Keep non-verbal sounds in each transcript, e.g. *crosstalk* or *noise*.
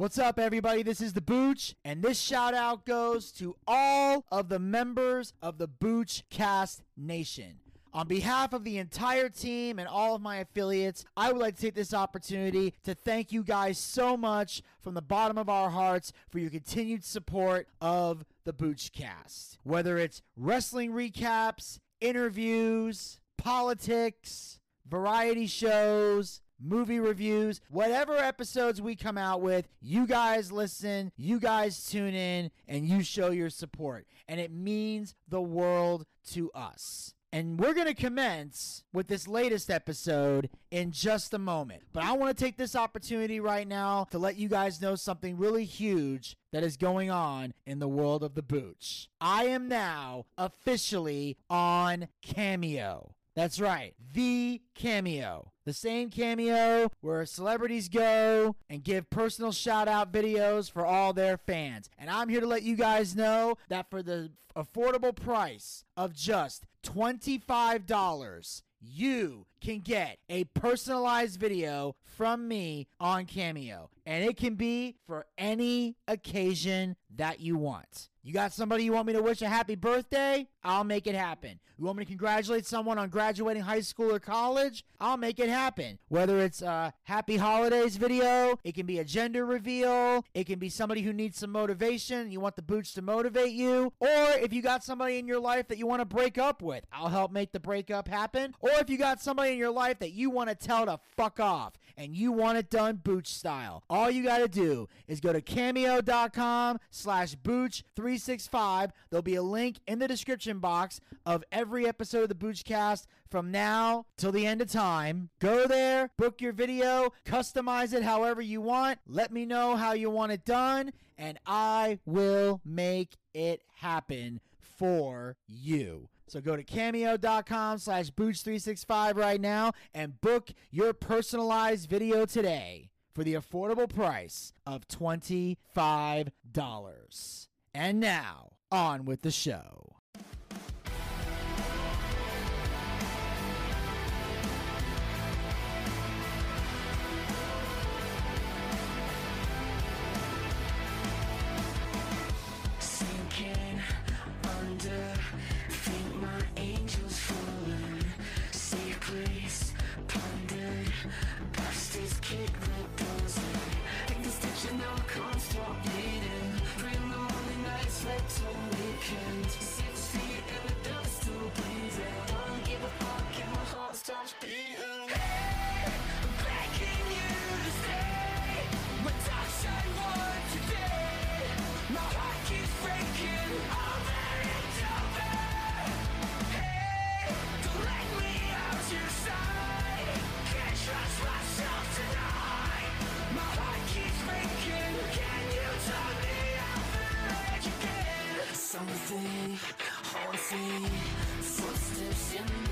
What's up, everybody? This is the Booch, and this shout out goes to all of the members of the Booch Cast Nation. On behalf of the entire team and all of my affiliates, I would like to take this opportunity to thank you guys so much from the bottom of our hearts for your continued support of the Boochcast. Whether it's wrestling recaps, interviews, politics, variety shows, movie reviews, whatever episodes we come out with, you guys listen, you guys tune in, and you show your support. And it means the world to us. And we're going to commence with this latest episode in just a moment. But I want to take this opportunity right now to let you guys know something really huge that is going on in the world of the Booch. I am now officially on Cameo. That's right, the Cameo. The same Cameo where celebrities go and give personal shout out videos for all their fans. And I'm here to let you guys know that for the affordable price of just $25, you can get a personalized video from me on Cameo. And it can be for any occasion that you want. You got somebody you want me to wish a happy birthday? I'll make it happen. You want me to congratulate someone on graduating high school or college? I'll make it happen. Whether it's a happy holidays video, it can be a gender reveal, it can be somebody who needs some motivation, you want the boots to motivate you, or if you got somebody in your life that you want to break up with, I'll help make the breakup happen. Or if you got somebody in your life that you want to tell to fuck off and you want it done booch style, all you got to do is go to cameo.com slash booch365. There'll be a link in the description box of every episode of the Boochcast from now till the end of time. Go there, book your video, customize it however you want. Let me know how you want it done, and I will make it happen for you. So go to cameo.com slash booch365 right now and book your personalized video today for the affordable price of $25. And now, on with the show. Six feet in the dust, still breathing. Don't give a fuck if my heart stops Something haunting, footsteps in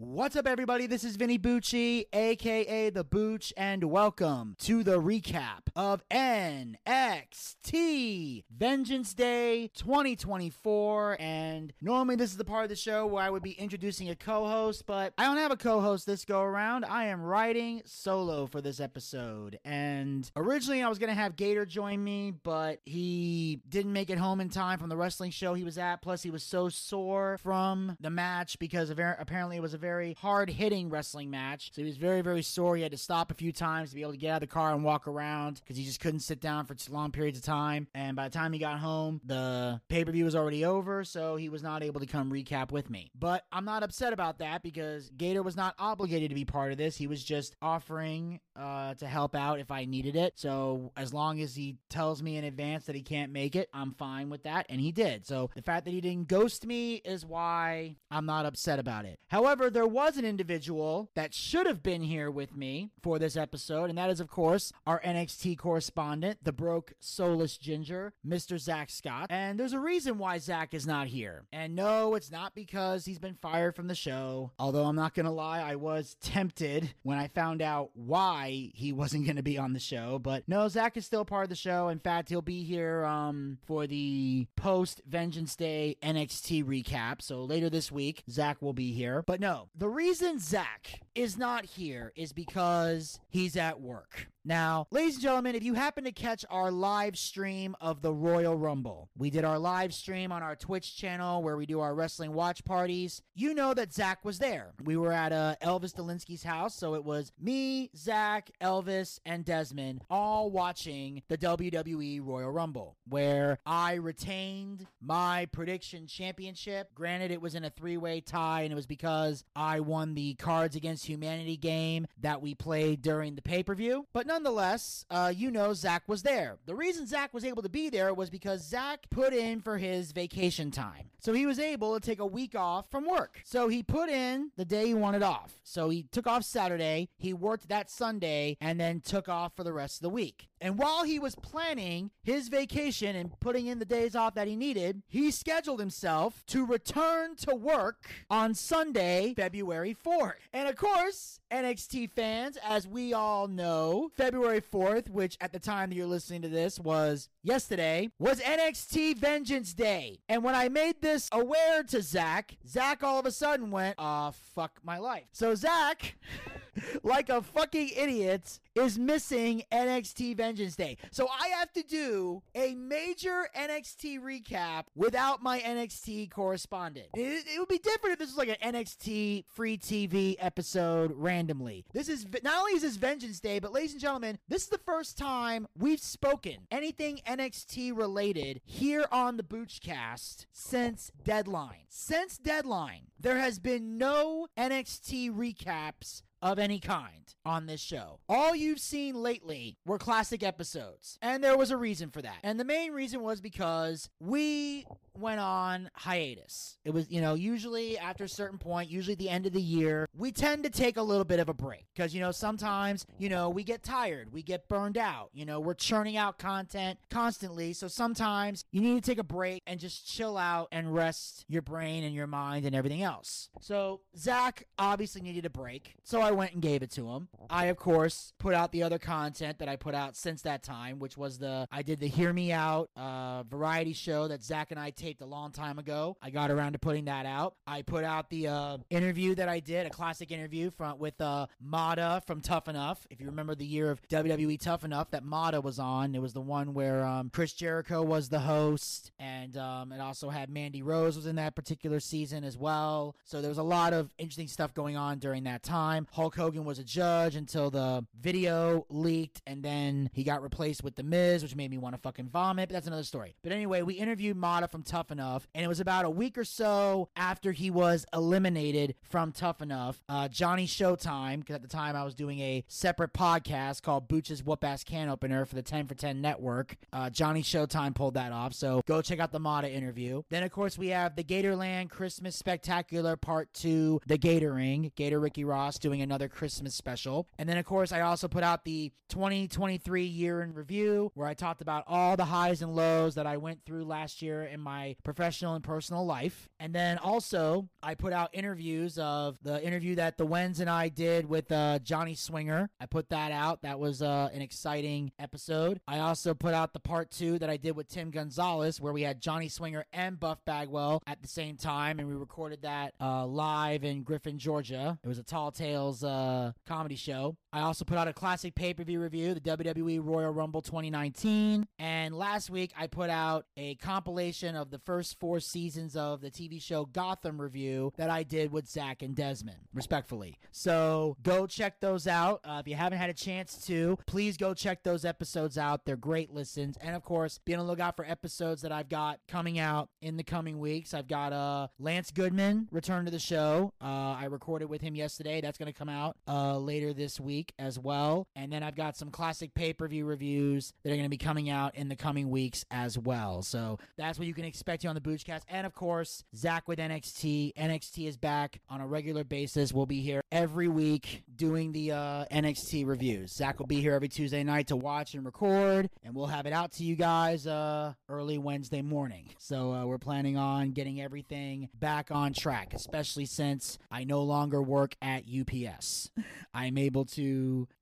What's up, everybody? This is Vinny Bucci, aka The Booch, and welcome to the recap of NXT Vengeance Day 2024. And normally, this is the part of the show where I would be introducing a co host, but I don't have a co host this go around. I am writing solo for this episode. And originally, I was going to have Gator join me, but he didn't make it home in time from the wrestling show he was at. Plus, he was so sore from the match because apparently it was a very hard hitting wrestling match. So he was very, very sore. He had to stop a few times to be able to get out of the car and walk around because he just couldn't sit down for long periods of time. And by the time he got home, the pay per view was already over. So he was not able to come recap with me. But I'm not upset about that because Gator was not obligated to be part of this. He was just offering uh, to help out if I needed it. So as long as he tells me in advance that he can't make it, I'm fine with that. And he did. So the fact that he didn't ghost me is why I'm not upset about it. However, there was an individual that should have been here with me for this episode, and that is, of course, our NXT correspondent, the broke soulless ginger, Mr. Zach Scott. And there's a reason why Zach is not here. And no, it's not because he's been fired from the show. Although I'm not going to lie, I was tempted when I found out why he wasn't going to be on the show. But no, Zach is still part of the show. In fact, he'll be here um, for the post Vengeance Day NXT recap. So later this week, Zach will be here. But no, the reason Zach is not here is because he's at work. Now, ladies and gentlemen, if you happen to catch our live stream of the Royal Rumble, we did our live stream on our Twitch channel where we do our wrestling watch parties. You know that Zach was there. We were at uh, Elvis Delinsky's house, so it was me, Zach, Elvis, and Desmond all watching the WWE Royal Rumble, where I retained my prediction championship. Granted, it was in a three way tie, and it was because I won the Cards Against Humanity game that we played during the pay per view. But nonetheless, uh, you know Zach was there. The reason Zach was able to be there was because Zach put in for his vacation time. So he was able to take a week off from work. So he put in the day he wanted off. So he took off Saturday, he worked that Sunday, and then took off for the rest of the week. And while he was planning his vacation and putting in the days off that he needed, he scheduled himself to return to work on Sunday, February 4th. And of course, NXT fans, as we all know, February 4th, which at the time that you're listening to this was yesterday, was NXT Vengeance Day. And when I made this aware to Zach, Zach all of a sudden went, uh, fuck my life. So Zach, *laughs* like a fucking idiot, is missing NXT Vengeance Day. So I have to do a major NXT recap without my NXT correspondent. It, it would be different if this was like an NXT free TV episode randomly. This is not only is this Vengeance Day, but ladies and gentlemen, this is the first time we've spoken anything NXT related here on the Boochcast since Deadline. Since Deadline, there has been no NXT recaps of any kind on this show. All you've seen lately were classic episodes, and there was a reason for that. And the main reason was because we went on hiatus. It was, you know, usually after a certain point, usually the end of the year, we tend to take a little bit of a break because, you know, sometimes, you know, we get tired, we get burned out, you know, we're churning out content constantly. So sometimes you need to take a break and just chill out and rest your brain and your mind and everything else. So Zach obviously needed a break. So I went and gave it to him. I, of course, put out the other content that I put out since that time, which was the, I did the Hear Me Out uh, variety show that Zach and I taped a long time ago. I got around to putting that out. I put out the uh, interview that I did, a classic interview from with uh, Mada from Tough Enough. If you remember the year of WWE Tough Enough that Mada was on, it was the one where um, Chris Jericho was the host, and um, it also had Mandy Rose was in that particular season as well. So there was a lot of interesting stuff going on during that time. Hulk Hogan was a judge until the video leaked, and then he got replaced with The Miz, which made me want to fucking vomit. But that's another story. But anyway, we interviewed Mada from Tough Enough, and it was about a week or so after he was eliminated from Tough Enough. Uh, Johnny Showtime, because at the time I was doing a separate podcast called Booch's Whoop Ass Can Opener for the 10 for 10 network. Uh, Johnny Showtime pulled that off, so go check out the Mada interview. Then, of course, we have the Gatorland Christmas Spectacular Part 2, The Gatoring. Gator Ricky Ross doing a another Christmas special. And then, of course, I also put out the 2023 year in review where I talked about all the highs and lows that I went through last year in my professional and personal life. And then also, I put out interviews of the interview that the Wens and I did with uh, Johnny Swinger. I put that out. That was uh, an exciting episode. I also put out the part two that I did with Tim Gonzalez where we had Johnny Swinger and Buff Bagwell at the same time, and we recorded that uh, live in Griffin, Georgia. It was a Tall Tales uh, comedy show. I also put out a classic pay per view review, the WWE Royal Rumble 2019. And last week, I put out a compilation of the first four seasons of the TV show Gotham review that I did with Zach and Desmond, respectfully. So go check those out. Uh, if you haven't had a chance to, please go check those episodes out. They're great listens. And of course, be on the lookout for episodes that I've got coming out in the coming weeks. I've got uh, Lance Goodman return to the show. Uh, I recorded with him yesterday. That's going to come out uh, later this week as well. And then I've got some classic pay per view reviews that are going to be coming out in the coming weeks as well. So that's what you can expect here on the Boochcast. And of course, Zach with NXT. NXT is back on a regular basis. We'll be here every week doing the uh, NXT reviews. Zach will be here every Tuesday night to watch and record, and we'll have it out to you guys uh, early Wednesday morning. So uh, we're planning on getting everything back on track, especially since I no longer work at UPS. I'm able to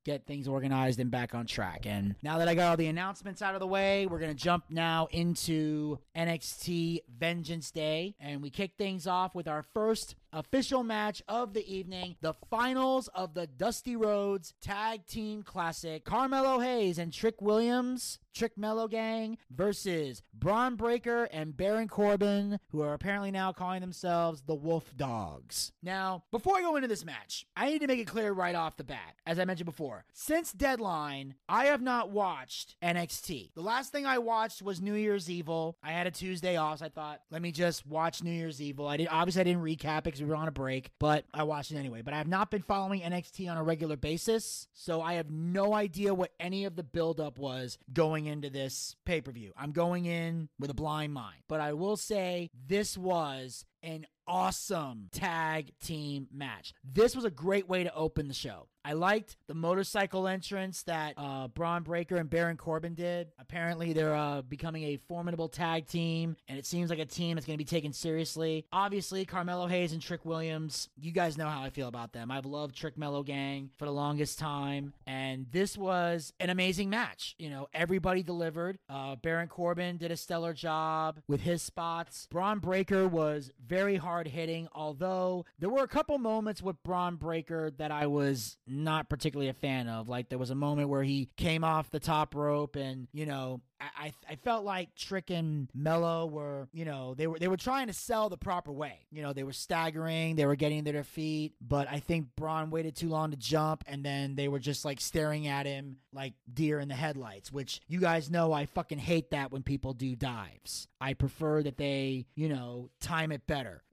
get things organized and back on track. And now that I got all the announcements out of the way, we're going to jump now into NXT Vengeance Day. And we kick things off with our first official match of the evening, the finals of the Dusty Rhodes Tag Team Classic. Carmelo Hayes and Trick Williams, Trick Melo Gang versus Bron Breakker and Baron Corbin, who are apparently now calling themselves the Wolf Dogs. Now, before I go into this match, I need to make it clear right off the bat, as I mentioned before, since Deadline, I have not watched NXT. The last thing I watched was New Year's Evil. I had a Tuesday off, so I thought, let me just watch New Year's Evil. I did obviously I didn't recap it because we were on a break, but I watched it anyway. But I have not been following NXT on a regular basis, so I have no idea what any of the buildup was going into this pay per view. I'm going in with a blind mind, but I will say this was an awesome tag team match. This was a great way to open the show. I liked the motorcycle entrance that uh, Bron Breakker and Baron Corbin did. Apparently, they're uh, becoming a formidable tag team, and it seems like a team that's going to be taken seriously. Obviously, Carmelo Hayes and Trick Williams, you guys know how I feel about them. I've loved Trick Melo Gang for the longest time, and this was an amazing match. You know, everybody delivered. Uh, Baron Corbin did a stellar job with his spots. Bron Breakker was very hard hitting, although there were a couple moments with Bron Breakker that I was not particularly a fan of. Like there was a moment where he came off the top rope and, you know, I, I felt like Trick and Melo were, you know, they were they were trying to sell the proper way. You know, they were staggering, they were getting to their feet, but I think Bron waited too long to jump, and then they were just like staring at him like deer in the headlights. Which you guys know I fucking hate that when people do dives. I prefer that they, you know, time it better.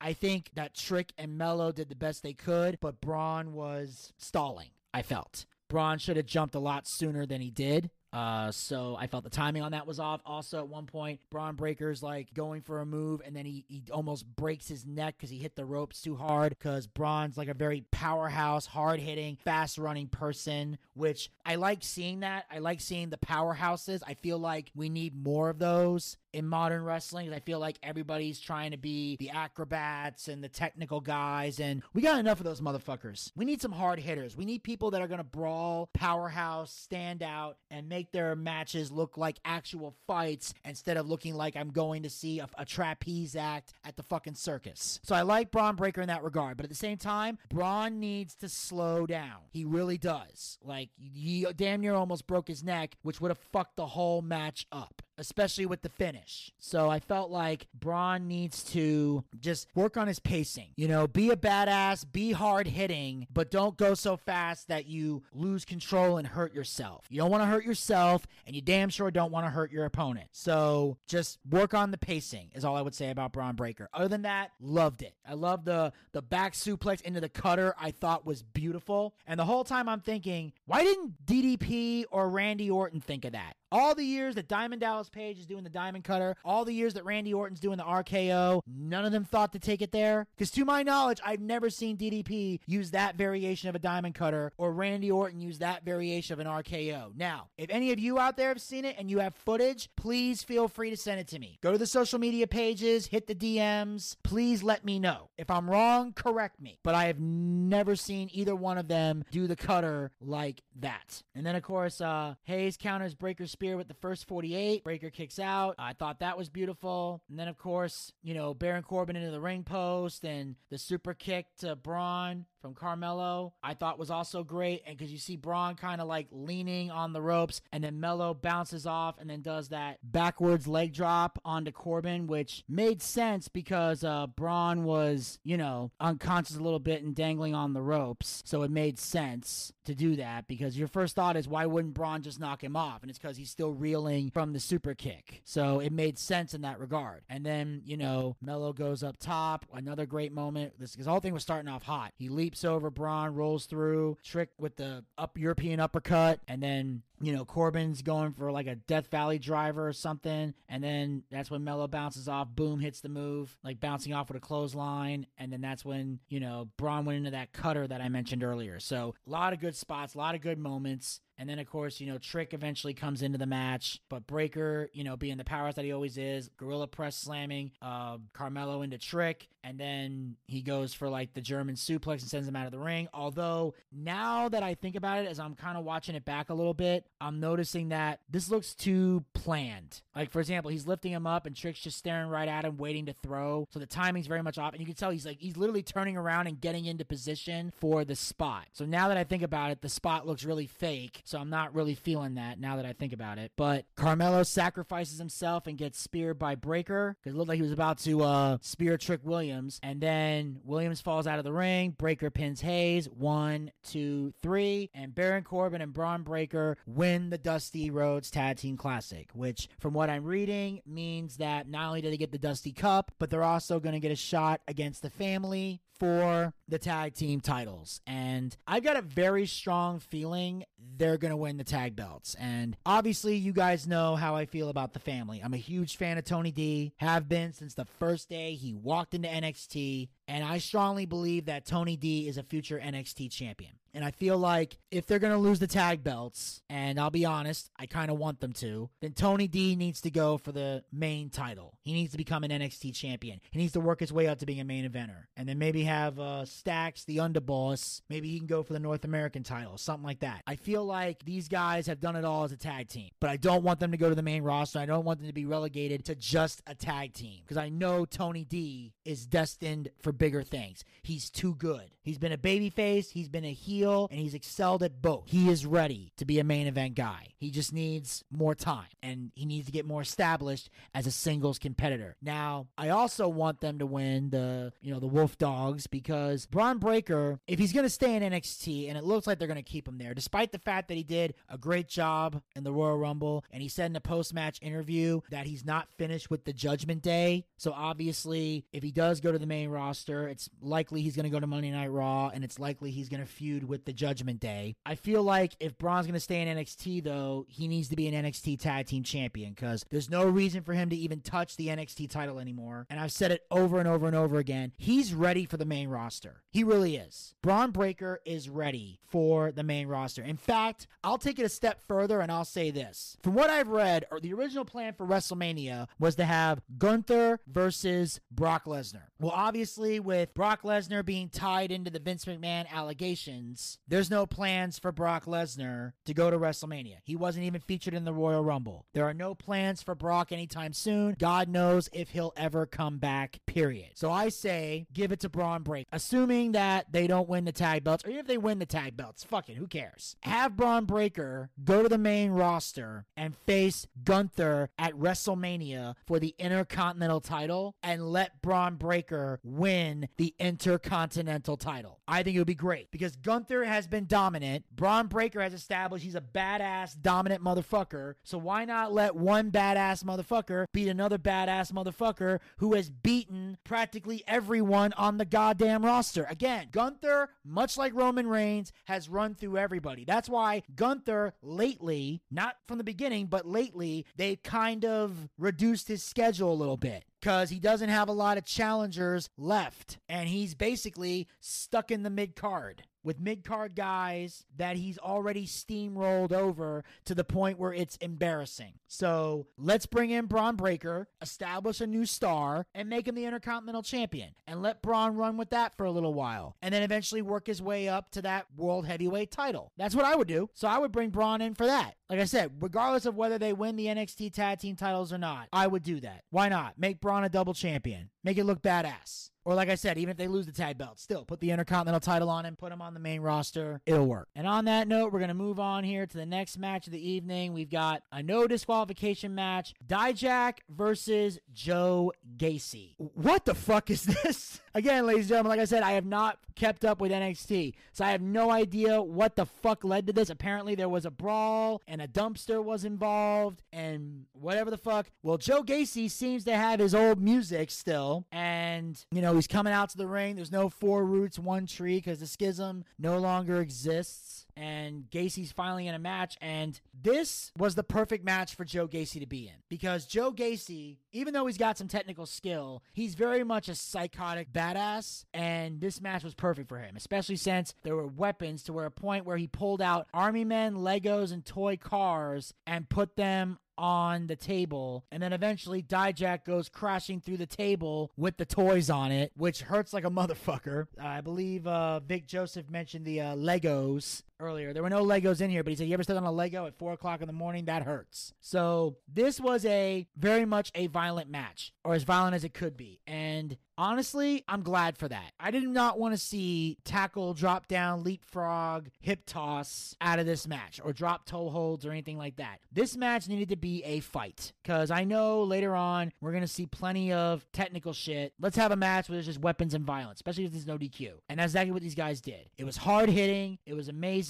I think that Trick and Melo did the best they could, but Bron was stalling. I felt. Bron should have jumped a lot sooner than he did. Uh, so I felt the timing on that was off. Also, at one point, Bron Breakker's like going for a move, and then he, he almost breaks his neck because he hit the ropes too hard. Because Bron's like a very powerhouse, hard hitting, fast running person, which I like seeing that. I like seeing the powerhouses. I feel like we need more of those in modern wrestling. I feel like everybody's trying to be the acrobats and the technical guys, and we got enough of those motherfuckers. We need some hard hitters. We need people that are going to brawl, powerhouse, stand out, and make their matches look like actual fights instead of looking like I'm going to see a, a trapeze act at the fucking circus. So I like Bron Breakker in that regard, but at the same time, Bron needs to slow down. He really does. Like, he damn near almost broke his neck, which would have fucked the whole match up especially with the finish. So I felt like Bron needs to just work on his pacing. You know, be a badass, be hard hitting, but don't go so fast that you lose control and hurt yourself. You don't want to hurt yourself, and you damn sure don't want to hurt your opponent. So just work on the pacing is all I would say about Bron Breakker. Other than that, loved it. I love the the back suplex into the cutter. I thought was beautiful. And the whole time I'm thinking, why didn't DDP or Randy Orton think of that? All the years that Diamond Dallas Page is doing the Diamond Cutter, all the years that Randy Orton's doing the RKO, none of them thought to take it there. Because to my knowledge, I've never seen DDP use that variation of a Diamond Cutter or Randy Orton use that variation of an RKO. Now, if any of you out there have seen it and you have footage, please feel free to send it to me. Go to the social media pages, hit the DMs. Please let me know. If I'm wrong, correct me. But I have never seen either one of them do the cutter like that. And then, of course, uh, Hayes counters Breakker Spear with the first 48. Breakker kicks out. I thought that was beautiful. And then, of course, you know, Baron Corbin into the ring post and the super kick to Bron from Carmelo, I thought was also great. And because you see Bron kind of like leaning on the ropes, and then Melo bounces off and then does that backwards leg drop onto Corbin, which made sense because uh, Bron was, you know, unconscious a little bit and dangling on the ropes. So it made sense to do that because your first thought is, why wouldn't Bron just knock him off? And it's because he's still reeling from the super kick. So it made sense in that regard. And then, you know, Melo goes up top. Another great moment. This the whole thing was starting off hot. He leaps over Bron, rolls through, trick with the up European uppercut, and then you know, Corbin's going for like a Death Valley driver or something. And then that's when Melo bounces off. Boom hits the move, like bouncing off with a clothesline. And then that's when, you know, Bron went into that cutter that I mentioned earlier. So a lot of good spots, a lot of good moments. And then, of course, you know, Trick eventually comes into the match, but Breakker, you know, being the powerhouse that he always is, gorilla press slamming uh, Carmelo into Trick, and then he goes for like the German suplex and sends him out of the ring. Although, now that I think about it, as I'm kind of watching it back a little bit, I'm noticing that this looks too planned. Like, for example, he's lifting him up and Trick's just staring right at him, waiting to throw. So the timing's very much off. And you can tell he's like, he's literally turning around and getting into position for the spot. So now that I think about it, the spot looks really fake. So I'm not really feeling that now that I think about it. But Carmelo sacrifices himself and gets speared by Breakker because it looked like he was about to uh, spear Trick Williams. And then Williams falls out of the ring. Breakker pins Hayes. One, two, three. And Baron Corbin and Bron Breakker win the Dusty Rhodes Tag Team Classic, which, from what I'm reading, means that not only do they get the Dusty Cup, but they're also going to get a shot against the family for the tag team titles. And I've got a very strong feeling they're going to win the tag belts. And obviously, you guys know how I feel about the family. I'm a huge fan of Tony D, have been since the first day he walked into NXT. And I strongly believe that Tony D is a future NXT champion. And I feel like if they're going to lose the tag belts, and I'll be honest, I kind of want them to, then Tony D needs to go for the main title. He needs to become an NXT champion. He needs to work his way up to being a main eventer. And then maybe have uh, Stacks, the underboss. Maybe he can go for the North American title, something like that. I feel like these guys have done it all as a tag team, but I don't want them to go to the main roster. I don't want them to be relegated to just a tag team because I know Tony D is destined for bigger things. He's too good. He's been a babyface, he's been a heel, and he's excelled at both. He is ready to be a main event guy. He just needs more time and he needs to get more established as a singles competitor. Now, I also want them to win the, you know, the Wolf Dogs because Bron Breakker, if he's going to stay in NXT and it looks like they're going to keep him there, despite the fact that he did a great job in the Royal Rumble and he said in a post-match interview that he's not finished with the Judgment Day. So obviously, if he does go to the main roster, it's likely he's going to go to Monday Night Raw and it's likely he's going to feud with the Judgment Day. I feel like if Bron's going to stay in NXT though, he needs to be an NXT Tag Team Champion because there's no reason for him to even touch the NXT title anymore. And I've said it over and over and over again. He's ready for the main roster. He really is. Bron Breakker is ready for the main roster. In fact, I'll take it a step further and I'll say this. From what I've read, or the original plan for WrestleMania was to have Gunther versus Brock Lesnar. Well, obviously, with Brock Lesnar being tied into the Vince McMahon allegations, there's no plans for Brock Lesnar to go to WrestleMania. He wasn't even featured in the Royal Rumble. There are no plans for Brock anytime soon. God knows if he'll ever come back, period. So I say give it to Bron Breakker. Assuming that they don't win the tag belts, or even if they win the tag belts, fuck it, who cares? Have Bron Breakker go to the main roster and face Gunther at WrestleMania for the Intercontinental title and let Bron Breakker win the Intercontinental title. I think it would be great because Gunther has been dominant. Bron Breakker has established he's a badass, dominant motherfucker. So why not let one badass motherfucker beat another badass motherfucker who has beaten practically everyone on the goddamn roster? Again, Gunther, much like Roman Reigns, has run through everybody. That's why Gunther lately, not from the beginning, but lately, they kind of reduced his schedule a little bit because he doesn't have a lot of challengers left. And he's basically stuck in the mid card with mid card guys that he's already steamrolled over to the point where it's embarrassing. So let's bring in Bron Breakker, establish a new star, and make him the Intercontinental Champion. And let Bron run with that for a little while. And then eventually work his way up to that World Heavyweight title. That's what I would do. So I would bring Bron in for that. Like I said, regardless of whether they win the NXT tag team titles or not, I would do that. Why not? Make Bron a double champion. Make it look badass. Or like I said, even if they lose the tag belt, still put the Intercontinental title on him, put him on the main roster. It'll work. And on that note, we're going to move on here to the next match of the evening. We've got a no disqualification match Dijak versus Joe Gacy. What the fuck is *laughs* this? Again, ladies and gentlemen, like I said, I have not kept up with NXT. So I have no idea what the fuck led to this. Apparently, there was a brawl and a dumpster was involved and whatever the fuck. Well, Joe Gacy seems to have his old music still. And, you know, he's coming out to the ring. There's no four roots, one tree because the schism no longer exists and Gacy's finally in a match. And this was the perfect match for Joe Gacy to be in because Joe Gacy, even though he's got some technical skill, he's very much a psychotic badass. And this match was perfect for him, especially since there were weapons to where a point where he pulled out army men, Legos, and toy cars and put them on the table, and then eventually Dijak goes crashing through the table with the toys on it, which hurts like a motherfucker. I believe uh, Vic Joseph mentioned the uh, Legos earlier. There were no Legos in here, but he said, You ever stood on a Lego at 4 o'clock in the morning? That hurts. So this was a very much a violent match, or as violent as it could be. And honestly, I'm glad for that. I did not want to see tackle, drop down, leapfrog, hip toss out of this match, or drop toe holds, or anything like that. This match needed to be a fight. Because I know later on we're going to see plenty of technical shit. Let's have a match where there's just weapons and violence, especially if there's no DQ. And that's exactly what these guys did. It was hard hitting, it was amazing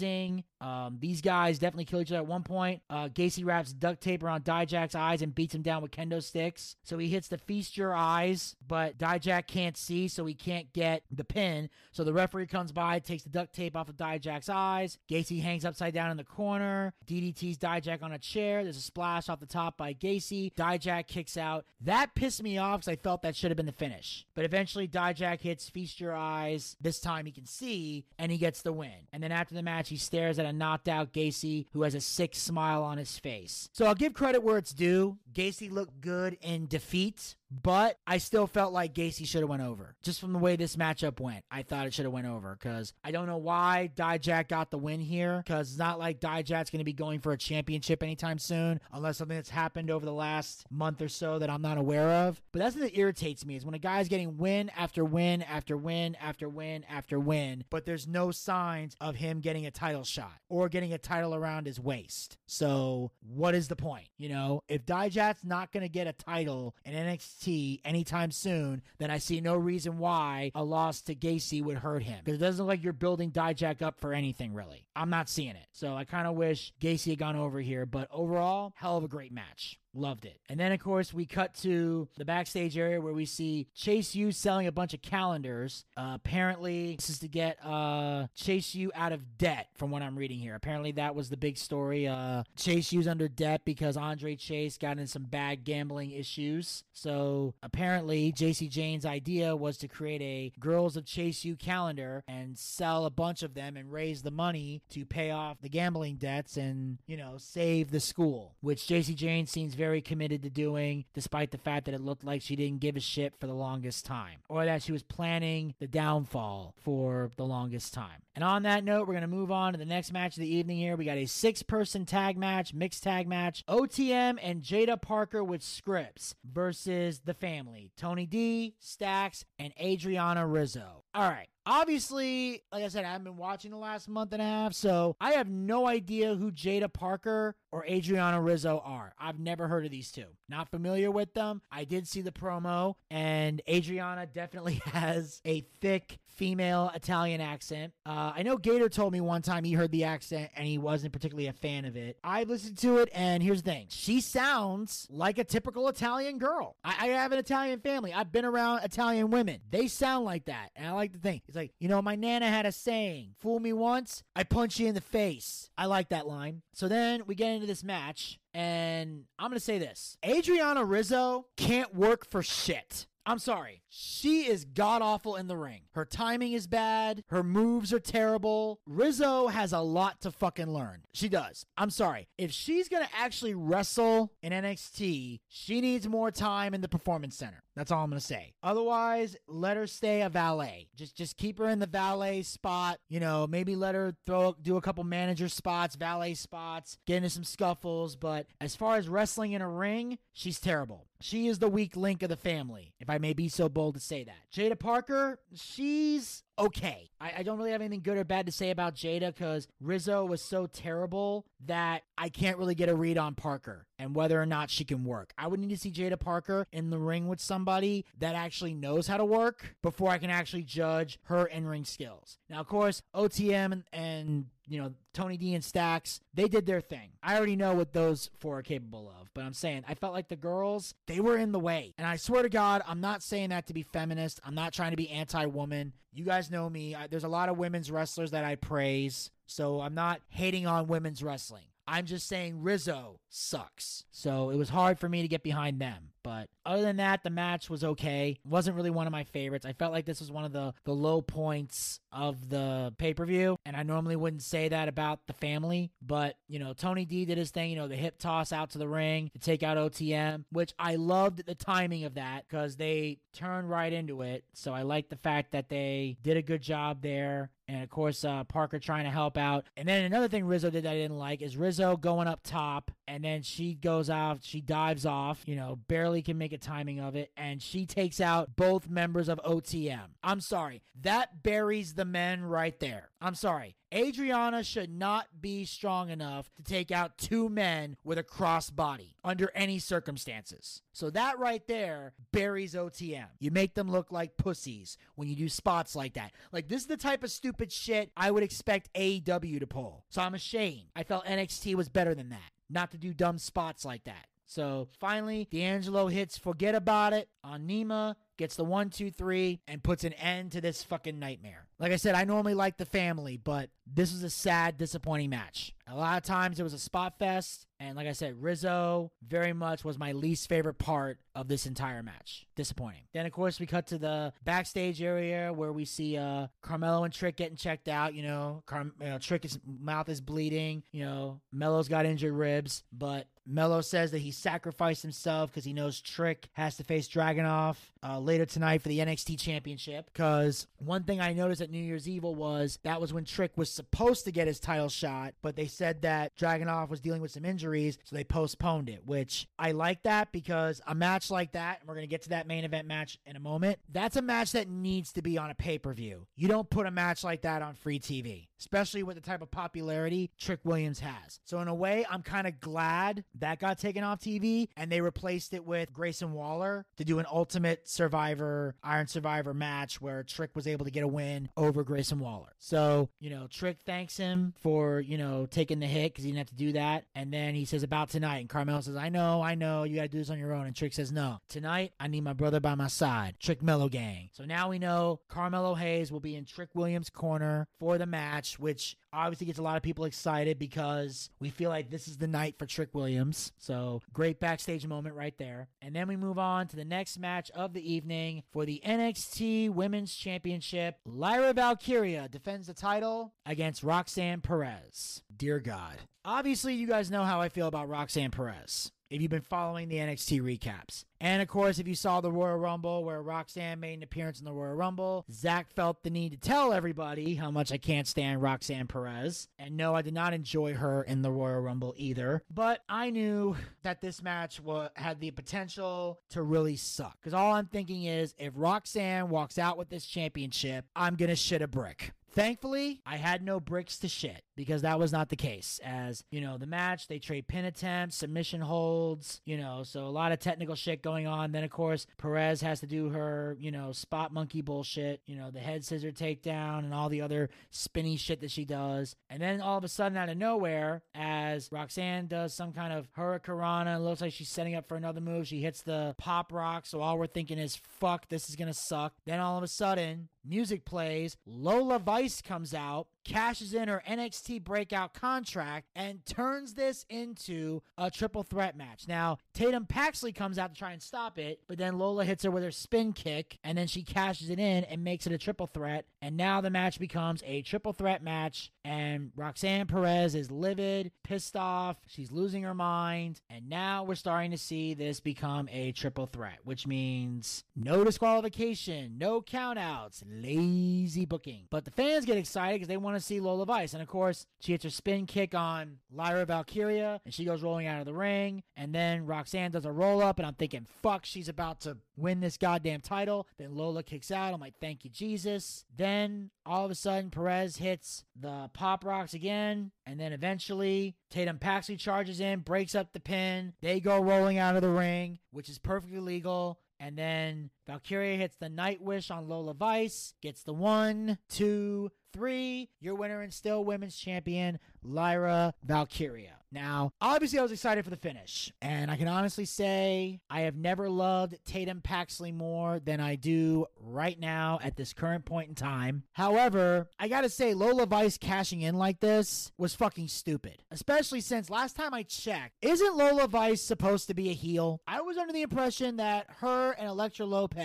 Um, these guys definitely kill each other at one point. Uh, Gacy wraps duct tape around Dijak's eyes and beats him down with kendo sticks. So he hits the feast your eyes, but Dijak can't see, so he can't get the pin. So the referee comes by, takes the duct tape off of Dijak's eyes. Gacy hangs upside down in the corner. DDT's Dijak on a chair. There's a splash off the top by Gacy. Dijak kicks out. That pissed me off because I felt that should have been the finish. But eventually, Dijak hits Feast Your Eyes. This time he can see, and he gets the win. And then after the match, he stares at a knocked out Gacy who has a sick smile on his face. So I'll give credit where it's due. Gacy looked good in defeat, but I still felt like Gacy should have went over. Just from the way this matchup went, I thought it should have went over because I don't know why Dijak got the win here because it's not like Dijak's going to be going for a championship anytime soon unless something that's happened over the last month or so that I'm not aware of. But that's what irritates me is when a guy's getting win after win after win after win after win, but there's no signs of him getting a title shot or getting a title around his waist. So what is the point? You know, if Dijak's not going to get a title in NXT NXT anytime soon, then I see no reason why a loss to Gacy would hurt him. Because it doesn't look like you're building Dijak up for anything, really. I'm not seeing it. So I kind of wish Gacy had gone over here. But overall, hell of a great match. Loved it. And then, of course, we cut to the backstage area where we see Chase U selling a bunch of calendars. Uh, apparently, this is to get uh, Chase U out of debt, from what I'm reading here. Apparently, that was the big story. Uh, Chase U's under debt because Andre Chase got in some bad gambling issues. So, apparently, Jacy Jayne's idea was to create a Girls of Chase U calendar and sell a bunch of them and raise the money to pay off the gambling debts and, you know, save the school, which Jacy Jayne seems very committed to doing, despite the fact that it looked like she didn't give a shit for the longest time, or that she was planning the downfall for the longest time. And on that note, we're going to move on to the next match of the evening here. We got a six person tag match, mixed tag match. OTM and Jaida Parker with Scrypts versus the family Tony D, Stacks, and Adriana Rizzo. All right. Obviously, like I said, I haven't been watching the last month and a half, so I have no idea who Jaida Parker or Adriana Rizzo are. I've never heard of these two. Not familiar with them. I did see the promo, and Adriana definitely *laughs* has a thick female Italian accent. Uh, I know Gator told me one time he heard the accent and he wasn't particularly a fan of it. I listened to it, and here's the thing she sounds like a typical Italian girl. I, I have an Italian family. I've been around Italian women. They sound like that. And I like the thing. It's like, you know, my Nana had a saying fool me once, I punch you in the face. I like that line. So then we get into this match. And I'm going to say this Adriana Rizzo can't work for shit. I'm sorry. She is god awful in the ring. Her timing is bad. Her moves are terrible. Rizzo has a lot to fucking learn. She does. I'm sorry. If she's going to actually wrestle in NXT, she needs more time in the performance center. That's all I'm gonna say. Otherwise, let her stay a valet. Just just keep her in the valet spot. You know, maybe let her throw do a couple manager spots, valet spots, get into some scuffles. But as far as wrestling in a ring, she's terrible. She is the weak link of the family, if I may be so bold to say that. Jaida Parker, she's okay. I, I, don't really have anything good or bad to say about Jaida because Rizzo was so terrible that I can't really get a read on Parker and whether or not she can work. I would need to see Jaida Parker in the ring with somebody that actually knows how to work before I can actually judge her in ring skills. Now, of course, OTM and, and you know, Tony D and Stacks, they did their thing. I already know what those four are capable of, but I'm saying I felt like the girls, they were in the way. And I swear to God, I'm not saying that to be feminist. I'm not trying to be anti woman. You guys know me. I, there's a lot of women's wrestlers that I praise. So I'm not hating on women's wrestling. I'm just saying Rizzo sucks. So it was hard for me to get behind them. But other than that, the match was okay. Wasn't really one of my favorites. I felt like this was one of the, the low points of the pay per view. And I normally wouldn't say that about the family. But, you know, Tony D did his thing, you know, the hip toss out to the ring to take out OTM, which I loved the timing of that because they turned right into it. So I like the fact that they did a good job there. And of course, uh, Parker trying to help out. And then another thing Rizzo did that I didn't like is Rizzo going up top, and then she goes off, she dives off, you know, barely can make a timing of it, and she takes out both members of OTM. I'm sorry, that buries the men right there. I'm sorry. Adriana should not be strong enough to take out two men with a crossbody under any circumstances. So that right there buries OTM. You make them look like pussies when you do spots like that. Like this is the type of stupid shit I would expect AEW to pull. So I'm ashamed. I felt NXT was better than that. Not to do dumb spots like that. So finally, D'Angelo hits forget about it on Nima gets the one, two, three, and puts an end to this fucking nightmare. Like I said, I normally like the family, but this was a sad, disappointing match. A lot of times it was a spot fest, and like I said, Rizzo very much was my least favorite part of this entire match. Disappointing. Then of course we cut to the backstage area where we see uh Carmelo and Trick getting checked out. You know, Car- you know Trick's mouth is bleeding. You know, Melo's got injured ribs, but Melo says that he sacrificed himself because he knows Trick has to face Dragunov uh, later tonight for the NXT Championship. Because one thing I noticed at New Year's Evil was that was when Trick was supposed to get his title shot, but they said that Dragunov was dealing with some injuries, so they postponed it. Which I like that because a match like that, and we're gonna get to that main event match in a moment. That's a match that needs to be on a pay per view. You don't put a match like that on free TV, especially with the type of popularity Trick Williams has. So in a way, I'm kind of glad that got taken off TV and they replaced it with Grayson Waller to do an Ultimate Survivor, Iron Survivor match where Trick was able to get a win over Grayson Waller. So, you know, Trick thanks him for, you know, taking the hit because he didn't have to do that. And then he says, about tonight. And Carmelo says, I know, I know, you got to do this on your own. And Trick says, no, tonight I need my brother by my side, Trick Melo Gang. So now we know Carmelo Hayes will be in Trick Williams' corner for the match, which obviously gets a lot of people excited because we feel like this is the night for Trick Williams. So great backstage moment right there. And then we move on to the next match of the evening for the NXT Women's Championship. Lyra Valkyria defends the title against Roxanne Perez. Dear God. Obviously, you guys know how I feel about Roxanne Perez. If you've been following the NXT recaps. And of course, if you saw the Royal Rumble where Roxanne made an appearance in the Royal Rumble, Zach felt the need to tell everybody how much I can't stand Roxanne Perez. And no, I did not enjoy her in the Royal Rumble either. But I knew that this match wa- had the potential to really suck. Because all I'm thinking is if Roxanne walks out with this championship, I'm going to shit a brick. Thankfully, I had no bricks to shit because that was not the case. As you know, the match they trade pin attempts, submission holds, you know, so a lot of technical shit going on. Then of course Perez has to do her, you know, spot monkey bullshit, you know, the head scissor takedown and all the other spinny shit that she does. And then all of a sudden, out of nowhere, as Roxanne does some kind of hurricanrana, looks like she's setting up for another move. She hits the pop rock, so all we're thinking is, "Fuck, this is gonna suck." Then all of a sudden, music plays. Lola Vice comes out, cashes in her NXT breakout contract, and turns this into a triple threat match. Now, Tatum Paxley comes out to try and stop it, but then Lola hits her with her spin kick, and then she cashes it in and makes it a triple threat. And now the match becomes a triple threat match, and Roxanne Perez is livid, pissed off, she's losing her mind, and now we're starting to see this become a triple threat, which means no disqualification, no countouts, lazy booking. But the fans get excited because they want to see Lola Vice. And of course, she hits her spin kick on Lyra Valkyria and she goes rolling out of the ring. And then Roxanne does a roll up, and I'm thinking, fuck, she's about to win this goddamn title. Then Lola kicks out. I'm like, thank you, Jesus. Then all of a sudden, Perez hits the pop rocks again. And then eventually, Tatum Paxley charges in, breaks up the pin. They go rolling out of the ring, which is perfectly legal. And then Valkyria hits the Nightwing on Lola Vice, gets the one, two, three. Your winner and still women's champion, Lyra Valkyria. Now, obviously, I was excited for the finish, and I can honestly say I have never loved Tatum Paxley more than I do right now at this current point in time. However, I gotta say, Lola Vice cashing in like this was fucking stupid, especially since last time I checked, isn't Lola Vice supposed to be a heel? I was under the impression that her and Elektra Lopez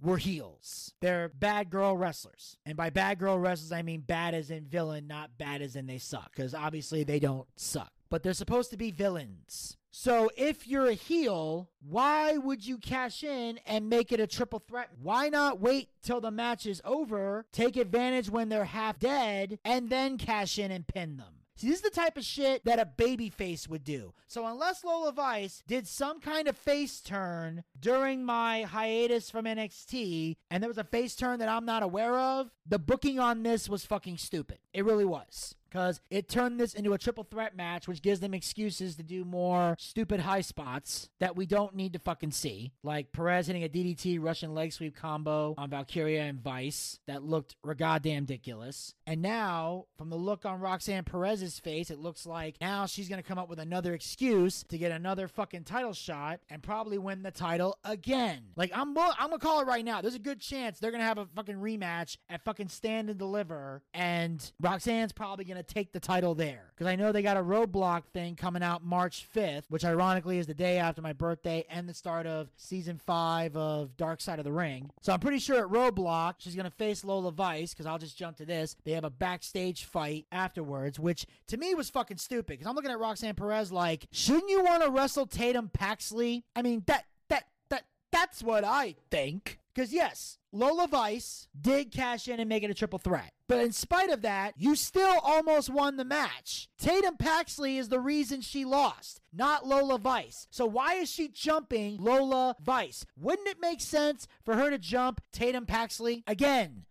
were heels. They're bad girl wrestlers, and by bad girl wrestlers, I mean bad as in villain, not bad as in they suck, because obviously they don't suck but they're supposed to be villains. So if you're a heel, why would you cash in and make it a triple threat? Why not wait till the match is over, take advantage when they're half dead, and then cash in and pin them? See, this is the type of shit that a baby face would do. So unless Lola Vice did some kind of face turn during my hiatus from NXT, and there was a face turn that I'm not aware of, the booking on this was fucking stupid. It really was because it turned this into a triple threat match, which gives them excuses to do more stupid high spots that we don't need to fucking see, like Perez hitting a DDT Russian leg sweep combo on Valkyria and Vice that looked goddamn ridiculous. And now, from the look on Roxanne Perez's face, it looks like now she's gonna come up with another excuse to get another fucking title shot and probably win the title again. Like I'm, I'm gonna call it right now. There's a good chance they're gonna have a fucking rematch at fucking Stand and Deliver, and Roxanne's probably gonna take the title there because I know they got a roadblock thing coming out March 5th, which ironically is the day after my birthday and the start of season five of Dark Side of the Ring. So I'm pretty sure at Roadblock she's gonna face Lola Vice because I'll just jump to this. They have a backstage fight afterwards, which to me was fucking stupid because I'm looking at Roxanne Perez like, shouldn't you want to wrestle Tatum Paxley? I mean that that that that's what I think. Because yes, Lola Vice did cash in and make it a triple threat. But in spite of that, you still almost won the match. Tatum Paxley is the reason she lost, not Lola Vice. So why is she jumping Lola Vice? Wouldn't it make sense for her to jump Tatum Paxley? Again,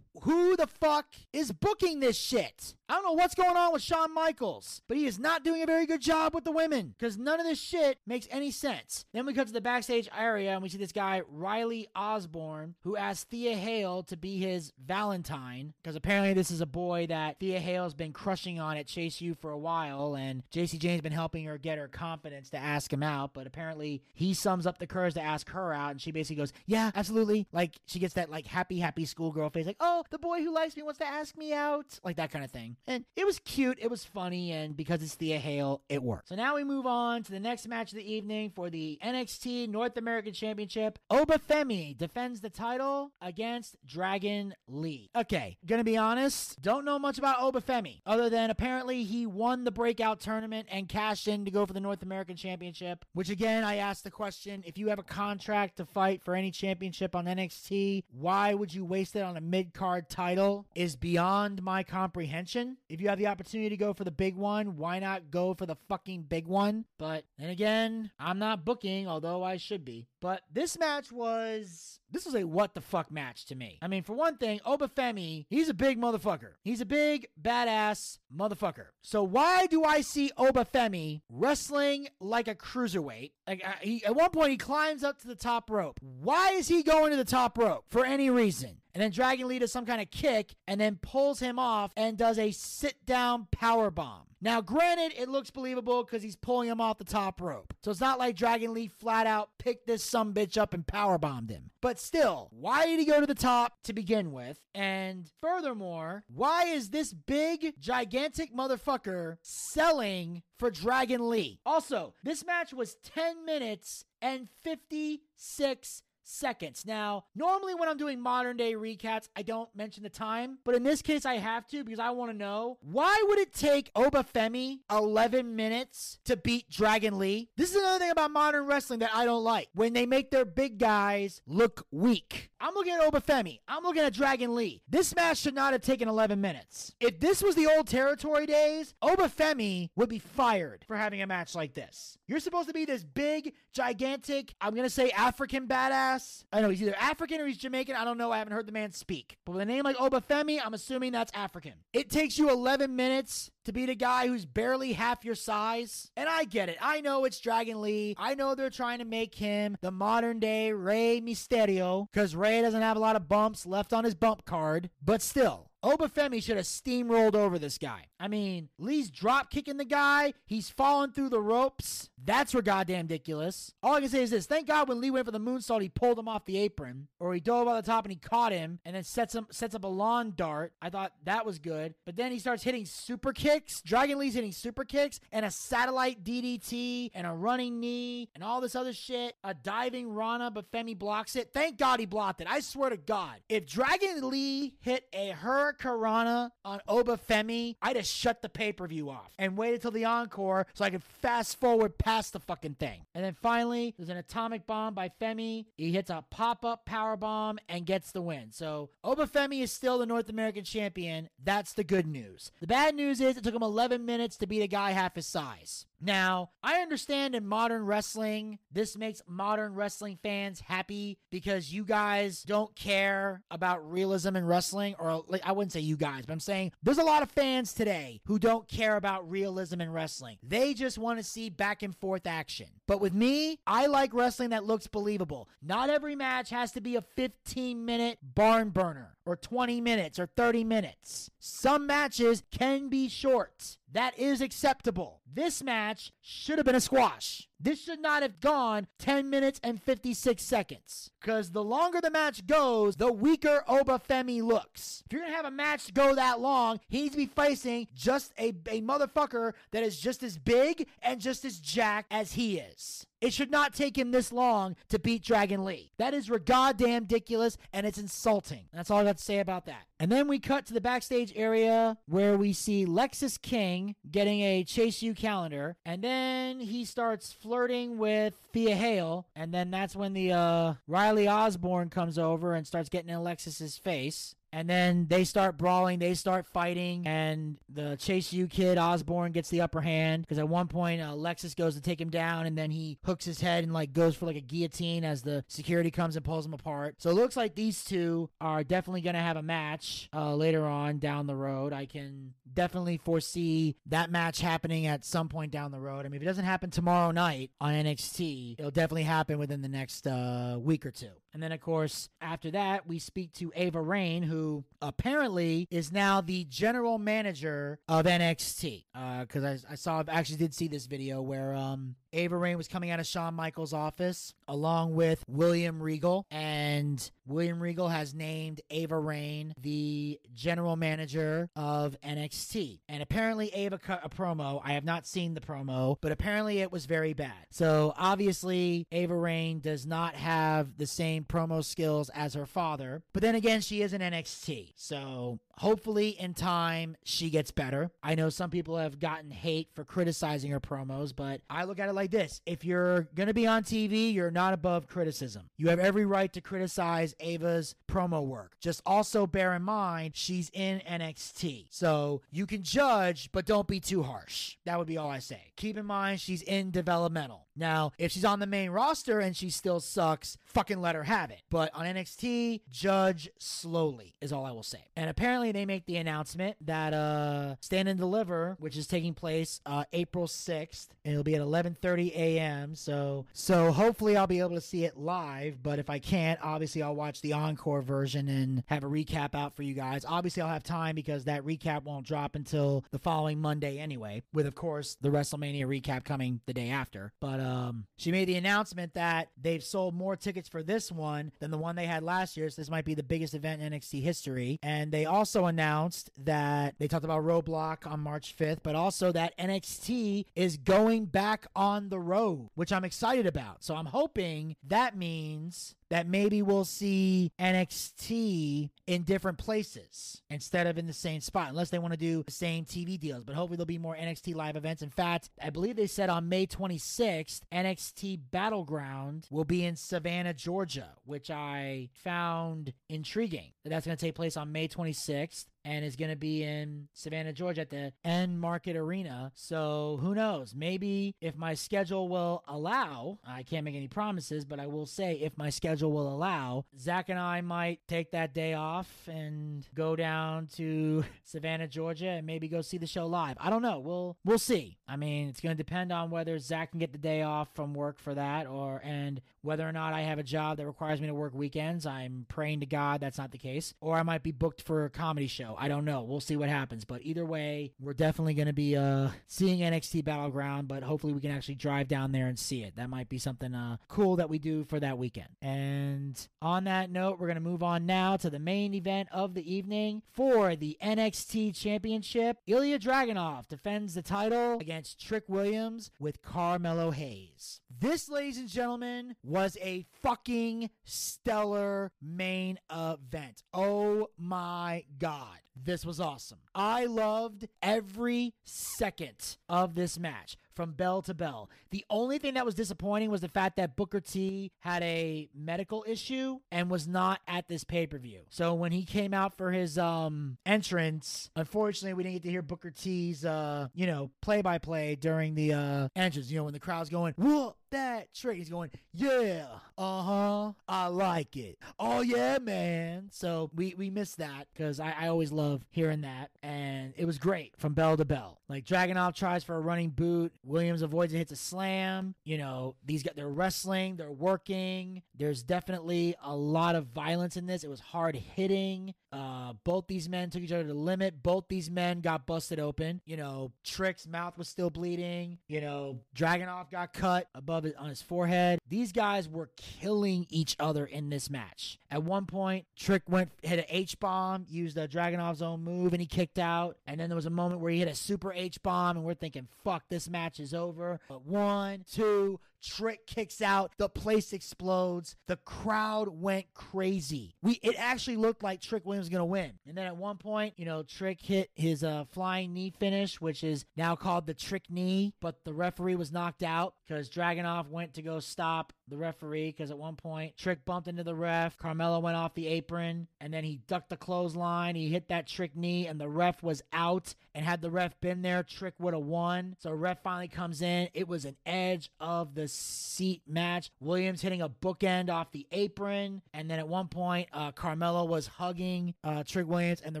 who the fuck is booking this shit? I don't know what's going on with Shawn Michaels, but he is not doing a very good job with the women because none of this shit makes any sense. Then we come to the backstage area and we see this guy, Riley Osborne, who asked Thea Hale to be his Valentine because apparently this is a boy that Thea Hale's been crushing on at Chase U for a while and Jacy Jayne's been helping her get her confidence to ask him out, but apparently he sums up the courage to ask her out and she basically goes, Yeah, absolutely. Like she gets that like happy, happy schoolgirl face, like, Oh, the boy who likes me wants to ask me out, like that kind of thing. And it was cute, it was funny, and because it's Thea Hale, it worked. So now we move on to the next match of the evening for the NXT North American Championship. Obafemi defends the title against Dragon Lee. Okay, gonna be honest, don't know much about Obafemi other than apparently he won the breakout tournament and cashed in to go for the North American Championship. Which again, I asked the question if you have a contract to fight for any championship on NXT, why would you waste it on a mid card title? Is beyond my comprehension. If you have the opportunity to go for the big one, why not go for the fucking big one? But then again, I'm not booking, although I should be. But this match was this was a what the fuck match to me. I mean, for one thing, Obafemi, he's a big motherfucker. He's a big badass motherfucker. So why do I see Obafemi wrestling like a cruiserweight? Like uh, he, at one point, he climbs up to the top rope. Why is he going to the top rope for any reason? And then Dragon Lee does some kind of kick and then pulls him off and does a sit down power bomb. Now, granted, it looks believable because he's pulling him off the top rope. So it's not like Dragon Lee flat out picked this some bitch up and power bombed him. But still, why did he go to the top to begin with? And furthermore, why is this big, gigantic motherfucker selling for Dragon Lee? Also, this match was 10 minutes and 56 seconds. Now, normally when I'm doing modern day recaps, I don't mention the time, but in this case, I have to because I want to know why would it take Obafemi 11 minutes to beat Dragon Lee? This is another thing about modern wrestling that I don't like when they make their big guys look weak. I'm looking at Obafemi. I'm looking at Dragon Lee. This match should not have taken 11 minutes. If this was the old territory days, Obafemi would be fired for having a match like this. You're supposed to be this big, gigantic, I'm going to say African badass. I know he's either African or he's Jamaican. I don't know. I haven't heard the man speak. But with a name like Obafemi, I'm assuming that's African. It takes you 11 minutes to beat a guy who's barely half your size. And I get it. I know it's Dragon Lee. I know they're trying to make him the modern day Rey Mysterio because Rey doesn't have a lot of bumps left on his bump card. But still, Obafemi should have steamrolled over this guy. I mean, Lee's drop kicking the guy. He's falling through the ropes. That's for goddamn ridiculous. All I can say is this: Thank God when Lee went for the moonsault, he pulled him off the apron, or he dove on the top and he caught him, and then sets him sets up a lawn dart. I thought that was good, but then he starts hitting super kicks. Dragon Lee's hitting super kicks and a satellite DDT and a running knee and all this other shit. A diving Rana, but Femi blocks it. Thank God he blocked it. I swear to God, if Dragon Lee hit a Hurricanrana on Obafemi, I'd have shut the pay per view off and waited till the encore so I could fast forward past the fucking thing. And then finally, there's an atomic bomb by Femi. He hits a pop up power bomb and gets the win. So Obafemi is still the North American champion. That's the good news. The bad news is took him 11 minutes to beat a guy half his size. Now, I understand in modern wrestling, this makes modern wrestling fans happy because you guys don't care about realism in wrestling, or like I wouldn't say you guys, but I'm saying there's a lot of fans today who don't care about realism in wrestling. They just want to see back and forth action. But with me, I like wrestling that looks believable. Not every match has to be a 15 minute barn burner, or 20 minutes, or 30 minutes. Some matches can be short. That is acceptable. This match should have been a squash. This should not have gone 10 minutes and 56 seconds. Because the longer the match goes, the weaker Obafemi looks. If you're going to have a match go that long, he needs to be facing just a, a motherfucker that is just as big and just as jacked as he is. It should not take him this long to beat Dragon Lee. That is goddamn ridiculous and it's insulting. That's all I got to say about that. And then we cut to the backstage area where we see Lexis King getting a Chase U calendar. And then he starts flirting with Thea Hale. And then that's when the uh, Riley Osborne comes over and starts getting in Lexis's face. And then they start brawling, they start fighting, and the Chase U kid Osborne gets the upper hand because at one point uh, Lexis goes to take him down, and then he hooks his head and like goes for like a guillotine as the security comes and pulls him apart. So it looks like these two are definitely gonna have a match uh, later on down the road. I can definitely foresee that match happening at some point down the road. I mean, if it doesn't happen tomorrow night on NXT, it'll definitely happen within the next uh, week or two. And then, of course, after that, we speak to Ava Raine, who apparently is now the general manager of NXT. Because uh, I, I saw, I actually did see this video where um, Ava Raine was coming out of Shawn Michaels' office along with William Regal, and William Regal has named Ava Raine the general manager of NXT. And apparently, Ava cut a promo. I have not seen the promo, but apparently it was very bad. So obviously, Ava Raine does not have the same promo skills as her father. But then again, she is an NXT. So hopefully, in time, she gets better. I know some people have gotten hate for criticizing her promos, but I look at it like this if you're going to be on TV, you're not above criticism. You have every right to criticize Ava's promo work. Just also bear in mind she's in NXT. So you can judge, but don't be too harsh. That would be all I say. Keep in mind she's in developmental. Now, if she's on the main roster and she still sucks, fucking let her have it. But on NXT, judge slowly is all I will say. And apparently they make the announcement that uh Stand and Deliver, which is taking place uh April 6th, and it'll be at 11:30 a.m. So so hopefully I'll be able to see it live, but if I can't, obviously I'll watch the encore version and have a recap out for you guys. Obviously I'll have time because that recap won't drop until the following Monday anyway, with of course the WrestleMania recap coming the day after. But um, she made the announcement that they've sold more tickets for this one than the one they had last year. So this might be the biggest event in NXT history. And they also announced that they talked about Roadblock on March 5th, but also that NXT is going back on the road, which I'm excited about. So I'm hoping that means that maybe we'll see NXT in different places instead of in the same spot, unless they want to do the same TV deals. But hopefully, there'll be more NXT live events. In fact, I believe they said on May 26th, NXT Battleground will be in Savannah, Georgia, which I found intriguing. That's going to take place on May 26th and is going to be in Savannah, Georgia at the Enmarket Arena. So who knows? Maybe if my schedule will allow, I can't make any promises, but I will say if my schedule will allow, Zach and I might take that day off and go down to *laughs* Savannah, Georgia, and maybe go see the show live. I don't know. We'll we'll see. I mean, it's going to depend on whether Zach can get the day off from work for that, or and whether or not I have a job that requires me to work weekends. I'm praying to God that's not the case, or I might be booked for a comedy show. I don't know. We'll see what happens. But either way, we're definitely going to be uh, seeing NXT Battleground, but hopefully we can actually drive down there and see it. That might be something uh, cool that we do for that weekend. And on that note, we're going to move on now to the main event of the evening for the NXT Championship. Ilya Dragunov defends the title against Trick Williams with Carmelo Hayes. This, ladies and gentlemen, was a fucking stellar main event. Oh my God. This was awesome. I loved every second of this match from bell to bell. The only thing that was disappointing was the fact that Booker T had a medical issue and was not at this pay-per-view. So when he came out for his um entrance, unfortunately we didn't get to hear Booker T's uh, you know, play-by-play during the uh entrance, you know, when the crowd's going, "Whoa, that trick. He's going, yeah, uh huh, I like it. Oh yeah, man. So we we missed that because I, I always love hearing that, and it was great from bell to bell. Like Dragunov tries for a running boot, Williams avoids and hits a slam. You know, these guys they're wrestling, they're working. There's definitely a lot of violence in this. It was hard hitting. Uh, both these men took each other to the limit. Both these men got busted open. You know, Trick's mouth was still bleeding. You know, Dragunov got cut above it on his forehead. These guys were killing each other in this match. At one point, Trick went hit an H bomb, used a Dragunov's own move, and he kicked out. And then there was a moment where he hit a super H bomb, and we're thinking, "Fuck, this match is over." But one, two, Trick kicks out, the place explodes, the crowd went crazy. We it actually looked like Trick Williams was gonna win. And then at one point, you know, Trick hit his uh, flying knee finish, which is now called the Trick knee, but the referee was knocked out because Dragunov went to go stop the referee because at one point Trick bumped into the ref, Carmelo went off the apron, and then he ducked the clothesline. He hit that Trick knee, and the ref was out. And had the ref been there, Trick would have won. So ref finally comes in. It was an edge of the seat match. Williams hitting a bookend off the apron, and then at one point, uh, Carmelo was hugging uh, Trick Williams, and the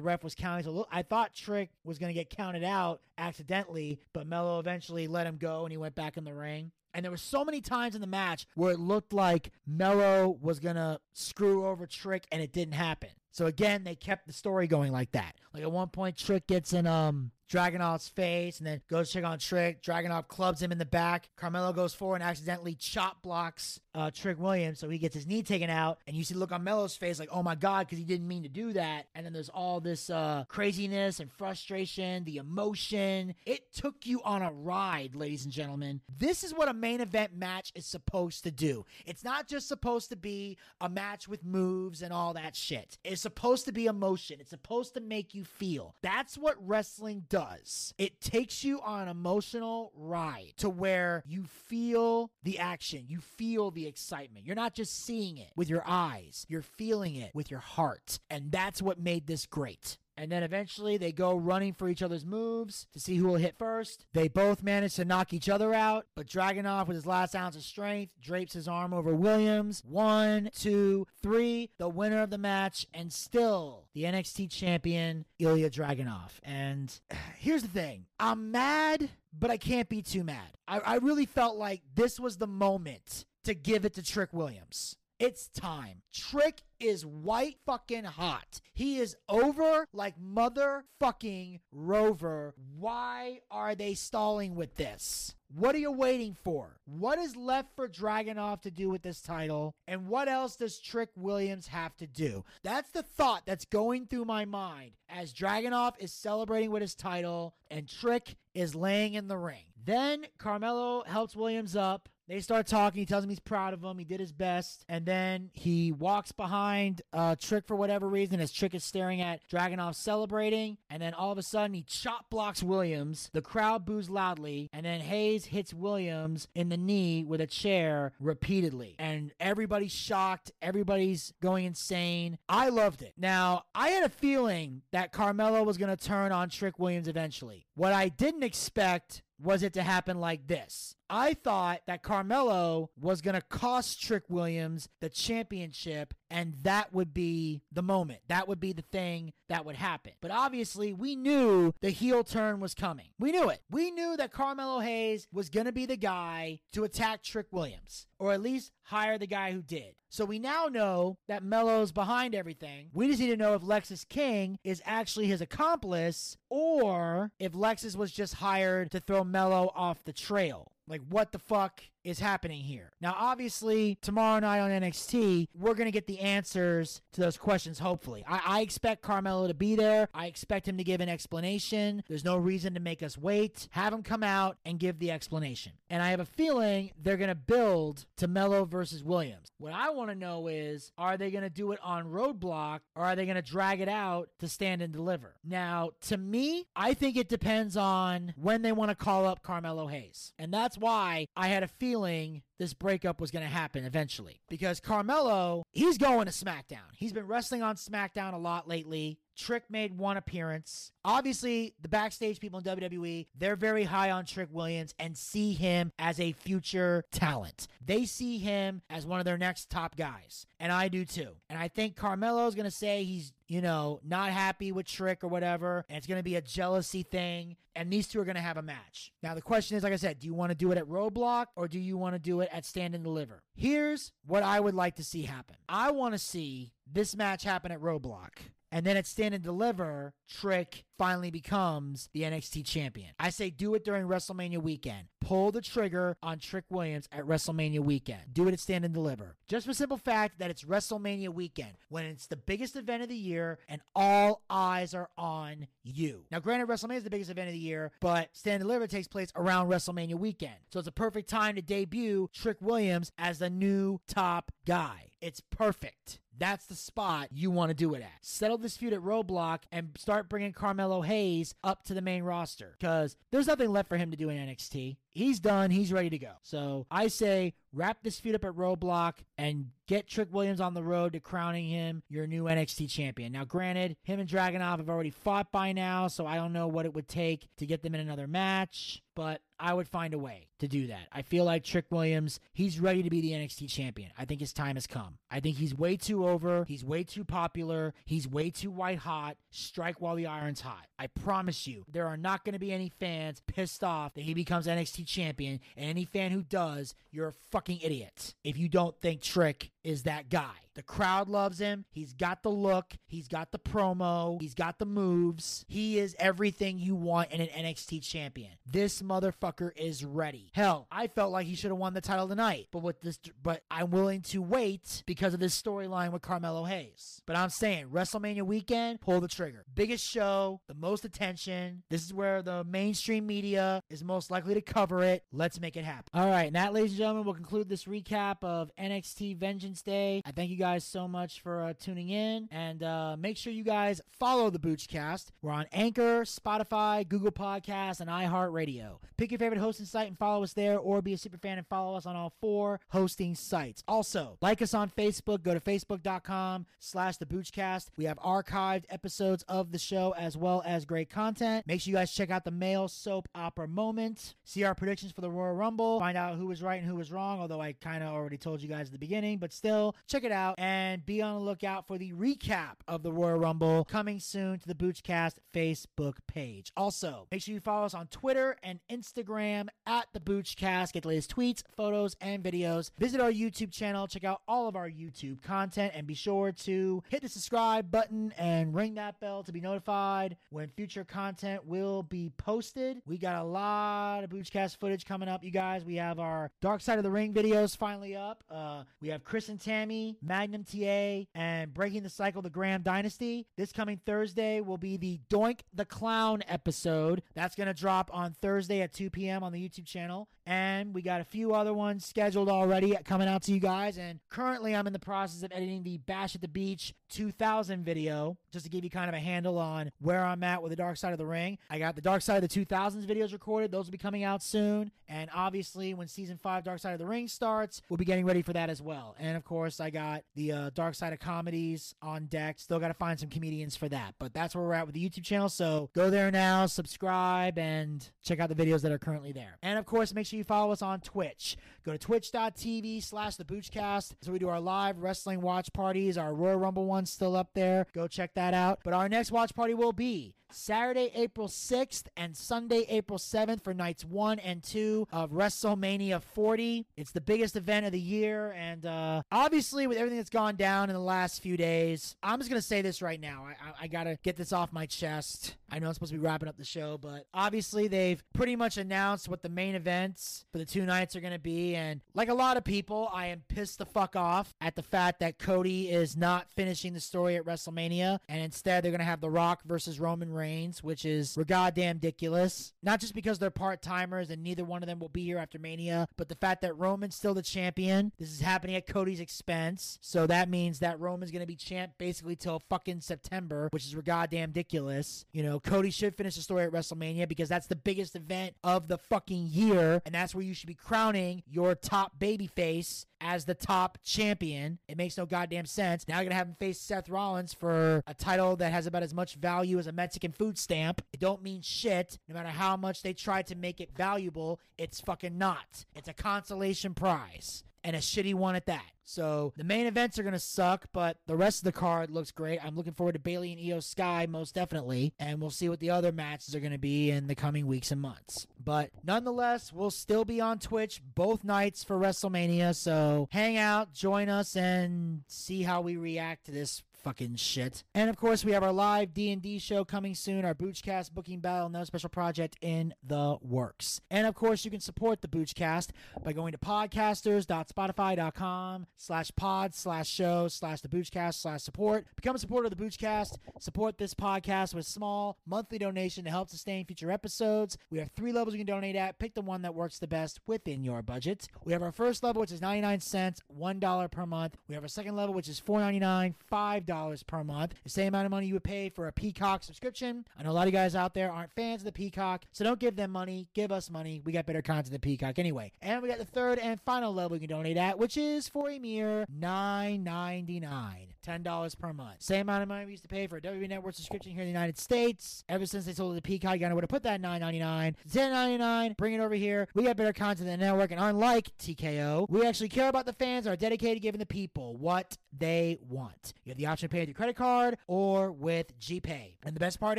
ref was counting. So I thought Trick was going to get counted out accidentally, but Melo eventually let him go, and he went back in the ring. And there were so many times in the match where it looked like Melo was gonna screw over Trick, and it didn't happen. So again, they kept the story going like that. Like at one point, Trick gets an um Dragunov's face and then goes to check on Trick. Dragonov clubs him in the back. Carmelo goes forward and accidentally chop blocks uh, Trick Williams, so he gets his knee taken out. And you see look on Melo's face like, oh my God, because he didn't mean to do that. And then there's all this uh, craziness and frustration, the emotion. It took you on a ride, ladies and gentlemen. This is what a main event match is supposed to do. It's not just supposed to be a match with moves and all that shit. It's supposed to be emotion. It's supposed to make you feel. That's what wrestling does. It takes you on an emotional ride to where you feel the action, you feel the excitement. You're not just seeing it with your eyes, you're feeling it with your heart. And that's what made this great. And then eventually they go running for each other's moves to see who will hit first. They both manage to knock each other out, but Dragunov, with his last ounce of strength, drapes his arm over Williams. One, two, three. The winner of the match, and still the NXT champion, Ilya Dragunov. And *sighs* here's the thing I'm mad, but I can't be too mad. I, I really felt like this was the moment to give it to Trick Williams. It's time. Trick is white fucking hot. He is over like motherfucking Rover. Why are they stalling with this? What are you waiting for? What is left for Dragunov to do with this title? And what else does Trick Williams have to do? That's the thought that's going through my mind as Dragunov is celebrating with his title and Trick is laying in the ring. Then Carmelo helps Williams up. They start talking. He tells him he's proud of him. He did his best. And then he walks behind uh, Trick for whatever reason as Trick is staring at Dragunov celebrating. And then all of a sudden he chop blocks Williams. The crowd boos loudly. And then Hayes hits Williams in the knee with a chair repeatedly. And everybody's shocked. Everybody's going insane. I loved it. Now, I had a feeling that Carmelo was going to turn on Trick Williams eventually. What I didn't expect was it to happen like this. I thought that Carmelo was going to cost Trick Williams the championship, and that would be the moment. That would be the thing that would happen. But obviously, we knew the heel turn was coming. We knew it. We knew that Carmelo Hayes was going to be the guy to attack Trick Williams, or at least hire the guy who did. So we now know that Melo's behind everything. We just need to know if Lexis King is actually his accomplice or if Lexis was just hired to throw Melo off the trail. Like, what the fuck is happening here? Now, obviously, tomorrow night on NXT, we're going to get the answers to those questions, hopefully. I-, I expect Carmelo to be there. I expect him to give an explanation. There's no reason to make us wait. Have him come out and give the explanation. And I have a feeling they're going to build to Melo versus Williams. What I want to know is are they going to do it on Roadblock or are they going to drag it out to stand and deliver? Now, to me, I think it depends on when they want to call up Carmelo Hayes. And that's why I had a feeling feeling this breakup was going to happen eventually. Because Carmelo, he's going to SmackDown. He's been wrestling on SmackDown a lot lately. Trick made one appearance. Obviously, the backstage people in WWE, they're very high on Trick Williams and see him as a future talent. They see him as one of their next top guys. And I do too. And I think Carmelo's going to say he's, you know, not happy with Trick or whatever. And it's going to be a jealousy thing. And these two are going to have a match. Now, the question is, like I said, do you want to do it at Roadblock or do you want to do it at Stand and Deliver? Here's what I would like to see happen I want to see this match happen at Roadblock. And then at Stand and Deliver, Trick finally becomes the NXT champion. I say do it during WrestleMania weekend. Pull the trigger on Trick Williams at WrestleMania weekend. Do it at Stand and Deliver. Just for simple fact that it's WrestleMania weekend when it's the biggest event of the year and all eyes are on you. Now, granted, WrestleMania is the biggest event of the year, but Stand and Deliver takes place around WrestleMania weekend. So it's a perfect time to debut Trick Williams as the new top guy. It's perfect. That's the spot you want to do it at. Settle this feud at Roadblock and start bringing Carmelo Hayes up to the main roster because there's nothing left for him to do in NXT. He's done. He's ready to go. So I say wrap this feud up at Roadblock and get Trick Williams on the road to crowning him your new NXT champion. Now, granted, him and Dragunov have already fought by now, so I don't know what it would take to get them in another match, but I would find a way to do that. I feel like Trick Williams, he's ready to be the NXT champion. I think his time has come. I think he's way too over. He's way too popular. He's way too white hot. Strike while the iron's hot. I promise you, there are not going to be any fans pissed off that he becomes NXT champion. And any fan who does, you're a fucking idiot if you don't think Trick is that guy. The crowd loves him. He's got the look. He's got the promo. He's got the moves. He is everything you want in an NXT champion. This motherfucker is ready. Hell, I felt like he should have won the title tonight, but with this, but I'm willing to wait because of this storyline with Carmelo Hayes. But I'm saying WrestleMania weekend, pull the trigger. Biggest show, the most attention. This is where the mainstream media is most likely to cover it. Let's make it happen. All right, and that, ladies and gentlemen, will conclude this recap of NXT Vengeance Day. I thank you guys so much for uh, tuning in, and uh, make sure you guys follow the Boochcast. We're on Anchor, Spotify, Google Podcasts, and iHeartRadio. Pick your favorite hosting site and follow us there, or be a super fan and follow us on all four hosting sites. Also, like us on Facebook. Go to facebook.com slash the Boochcast. We have archived episodes of the show as well as great content. Make sure you guys check out the male soap opera moment. See our predictions for the Royal Rumble. Find out who was right and who was wrong, although I kind of already told you guys at the beginning, but still, check it out and be on the lookout for the recap of the Royal Rumble coming soon to the Boochcast Facebook page. Also, make sure you follow us on Twitter and Instagram at the Boochcast. Get the latest tweets, photos, and videos. Visit our YouTube channel. Check out all of our YouTube content and be sure to hit the subscribe button and ring that bell to be notified when future content will be posted. We got a lot of Boochcast footage coming up, you guys. We have our Dark Side of the Ring videos finally up. Uh, we have Chris and Tammy, Magnum TA, and Breaking the Cycle, the Graham Dynasty. This coming Thursday will be the Doink the Clown episode. That's going to drop on Thursday at 2 p.m. on the YouTube channel. And we got a few other ones scheduled already coming out to you guys. And currently, I'm in the process of editing the Bash at the Beach 2000 video just to give you kind of a handle on where I'm at with the Dark Side of the Ring. I got the Dark Side of the 2000s videos recorded. Those will be coming out soon. And obviously, when season 5 Dark Side of the Ring starts, we'll be getting ready for that as well. And of course, I got the uh, Dark Side of Comedies on deck. Still got to find some comedians for that. But that's where we're at with the YouTube channel. So go there now, subscribe, and check out the videos that are currently there. And of course, make sure you follow us on Twitch. Go to twitch.tv slash the Boochcast. So we do our live wrestling watch parties. Our Royal Rumble one's still up there. Go check that out. But our next watch party will be Saturday, April 6th and Sunday, April 7th for nights one and two of WrestleMania 40. It's the biggest event of the year. And uh, obviously, with everything that's gone down in the last few days, I'm just going to say this right now. I, I, I got to get this off my chest. I know I'm supposed to be wrapping up the show, but obviously, they've pretty much announced what the main events for the two nights are going to be. And like a lot of people, I am pissed the fuck off at the fact that Cody is not finishing the story at WrestleMania. And instead, they're going to have The Rock versus Roman Reigns, which is we're goddamn ridiculous. Not just because they're part timers and neither one of them will be here after Mania, but the fact that Roman's still the champion. This is happening at Cody's expense. So that means that Roman's going to be champ basically till fucking September, which is goddamn ridiculous. You know, Cody should finish the story at WrestleMania because that's the biggest event of the fucking year. And that's where you should be crowning your top babyface as the top champion. It makes no goddamn sense. Now you're gonna have him face Seth Rollins for a title that has about as much value as a Mexican food stamp. It don't mean shit. No matter how much they try to make it valuable, it's fucking not. It's a consolation prize. And a shitty one at that. So the main events are gonna suck, but the rest of the card looks great. I'm looking forward to Bayley and Iyo Sky most definitely, and we'll see what the other matches are gonna be in the coming weeks and months. But nonetheless, we'll still be on Twitch both nights for WrestleMania. So hang out, join us, and see how we react to this fucking shit. And of course, we have our live D&D show coming soon, our Boochcast booking battle, no special project in the works. And of course, you can support the Boochcast by going to podcasters.spotify.com slash pod slash show slash the Boochcast slash support. Become a supporter of the Boochcast. Support this podcast with small monthly donation to help sustain future episodes. We have three levels you can donate at. Pick the one that works the best within your budget. We have our first level, which is 99 cents, $1 per month. We have our second level, which is $4.99, $5 per month. The same amount of money you would pay for a Peacock subscription. I know a lot of guys out there aren't fans of the Peacock, so don't give them money. Give us money. We got better content than Peacock anyway. And we got the third and final level you can donate at, which is for a mere $9.99. $10 per month. Same amount of money we used to pay for a WWE Network subscription here in the United States. Ever since they sold to Peacock, you gotta know where to put that $9.99. $10.99, bring it over here. We got better content than the network, and unlike TKO, we actually care about the fans are dedicated to giving the people what they want. You have the option to pay with your credit card or with GPay. And the best part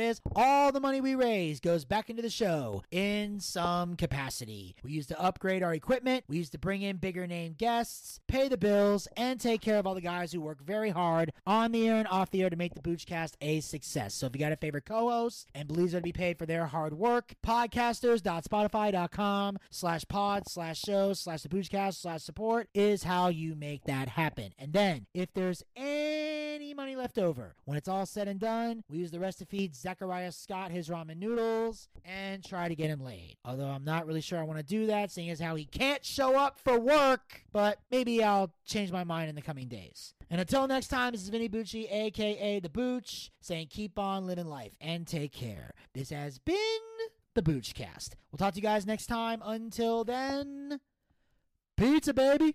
is, all the money we raise goes back into the show in some capacity. We use to upgrade our equipment, we use to bring in bigger name guests, pay the bills, and take care of all the guys who work very hard on the air and off the air to make the Boochcast a success. So if you got a favorite co-host and believes they're to be paid for their hard work, podcasters.spotify.com slash pod slash show slash the Boochcast slash support is how you make that happen. And then if there's any money left over, when it's all said and done, we use the rest to feed Zechariah Scott his ramen noodles and try to get him laid. Although I'm not really sure I want to do that, seeing as how he can't show up for work, but maybe I'll change my mind in the coming days. And until next time, this is Vinny Bucci, aka The Booch, saying keep on living life and take care. This has been The Boochcast. We'll talk to you guys next time. Until then, pizza, baby.